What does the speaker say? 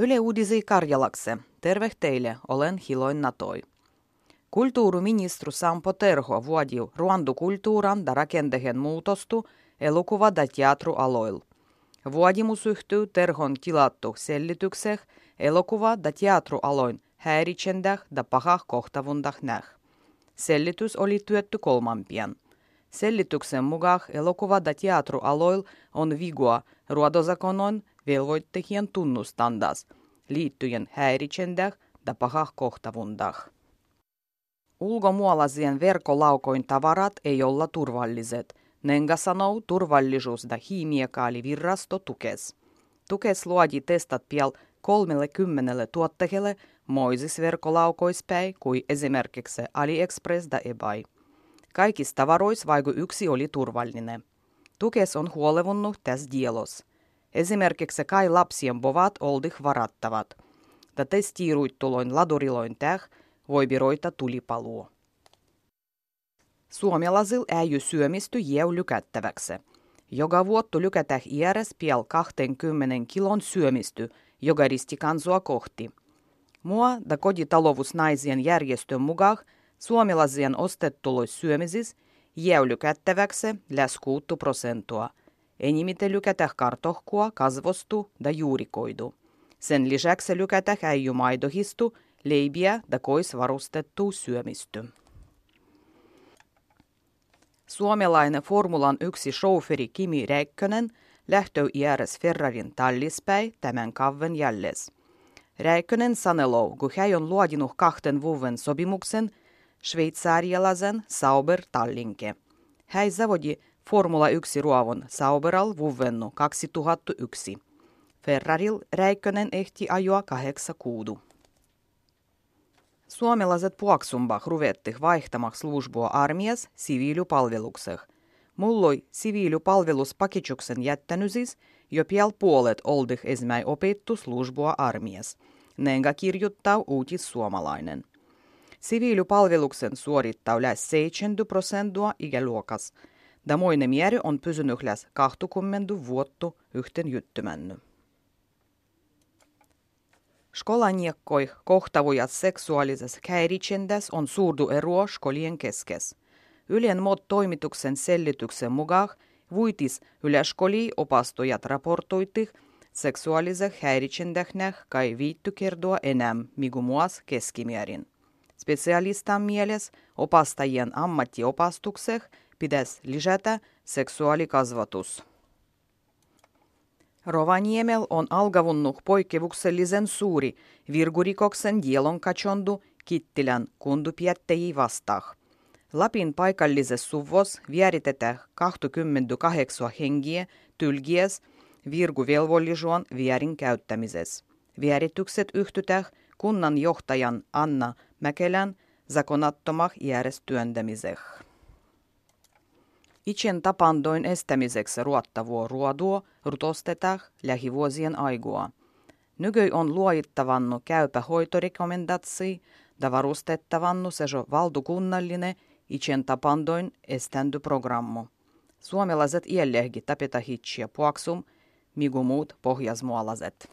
Yle Uudisi Karjalakse. Terve teille, olen Hiloin Natoi. Kulttuuriministeri Sampo Terho vuodi ruandukulttuuran da rakendehen muutostu elokuva- da teatrualoil. Vuodimus yhtyy Terhon tilattu sellitykseh elokuva- da teatrualoin häiritsendäh da pahah kohtavundah näh. Sellitys oli työtty kolmampien. Sellityksen mukaan elokuva- da teatrualoil on vigua ruodozakonon velvoittehien tunnustandas liittyen häiritsendäh da pahah kohtavundah. Ulkomuolaisien verkkolaukoin tavarat ei olla turvalliset. Nenga sanoo turvallisuus da hiimiekaalivirrasto tukes. Tukes luodi testat piel 30 tuottajille moisis verkkolaukoispäin kuin esimerkiksi AliExpress da eBay. Kaikista tavarois vaiku yksi oli turvallinen. Tukes on huolevunnut tässä dielos. Esimerkiksi kai lapsien bovat oldih varattavat. Da testiiruittuloin laduriloin täh voi biroita tulipaluu. Suomalaisil äijy syömisty jäu lykättäväksi. Joka vuottu lykätäh iäres piel 20 kilon syömisty, joka risti kansua kohti. Mua da kotitalovusnaisien järjestön mukaan suomalaisien ostettulois syömisis jäu lykättäväksi läs 6 prosentua. Enimite lykätäh kartohkua, kasvostu da juurikoidu. Sen lisäksi lykätäh äijymaidohistu, leibiä da kois varustettu syömisty. Suomalainen Formulan yksi chaufferi Kimi Räikkönen lähtö iäres Ferrarin tallispäin tämän kavven jälles. Räikkönen sanelou, kun hän on luodinut kahten vuoden sopimuksen sveitsarialaisen Sauber Tallinke. Hän zavodi Formula 1 ruovon Sauberal vuovennu 2001. Ferraril Räikkönen ehti ajoa kahdeksan kuudu. Suomalaiset puoksumbah ruvettih vaihtamaks službua armias siviilipalvelukseh. Mulloi siviilipalveluspakitsuksen jättänysis jo piel puolet oldih esimäi opettu službua armias. Nenga kirjoittaa uutis suomalainen. Siviilipalveluksen suorittaa läs 70 prosentua ikäluokas. Damoinen mieri on pysynyt läs 20 vuotta yhten juttumänny. Skolaniakkoi kohtavujat seksuaalisessa häiritsendäs on suurdu eroa skolien keskes. Ylen mod toimituksen sellityksen mukaan vuitis yläskoli opastujat raportoitih seksuaalisen häiritsendähnäh kai viitty kertoa enää migu muas keskimäärin. Specialistan mieles opastajien ammattiopastukseh pitäisi lisätä seksuaalikasvatus. Rovaniemel on algavunnut poikkeuksellisen suuri virgurikoksen dielon kachondu Kittilän kundupiettejä vastaan. Lapin paikallisessa suvos vieritetään 28 hengiä tylgies virguvelvollisuuden vierin käyttämisessä. Vieritykset kunnan johtajan Anna Mäkelän zakonattomah järjestyöntämiseen. Itsen tapandoin estämiseksi ruottavuo ruoduo rutostetaan lähivuosien aigua. Nykyi on luojittavannu käypä hoitorekomendatsi da varustettavannu sejo valtakunnallinen itsen tapandoin eständyprogrammu. Suomalaiset iällehgi tapeta hitsiä puaksum, migu muut pohjasmuolaiset.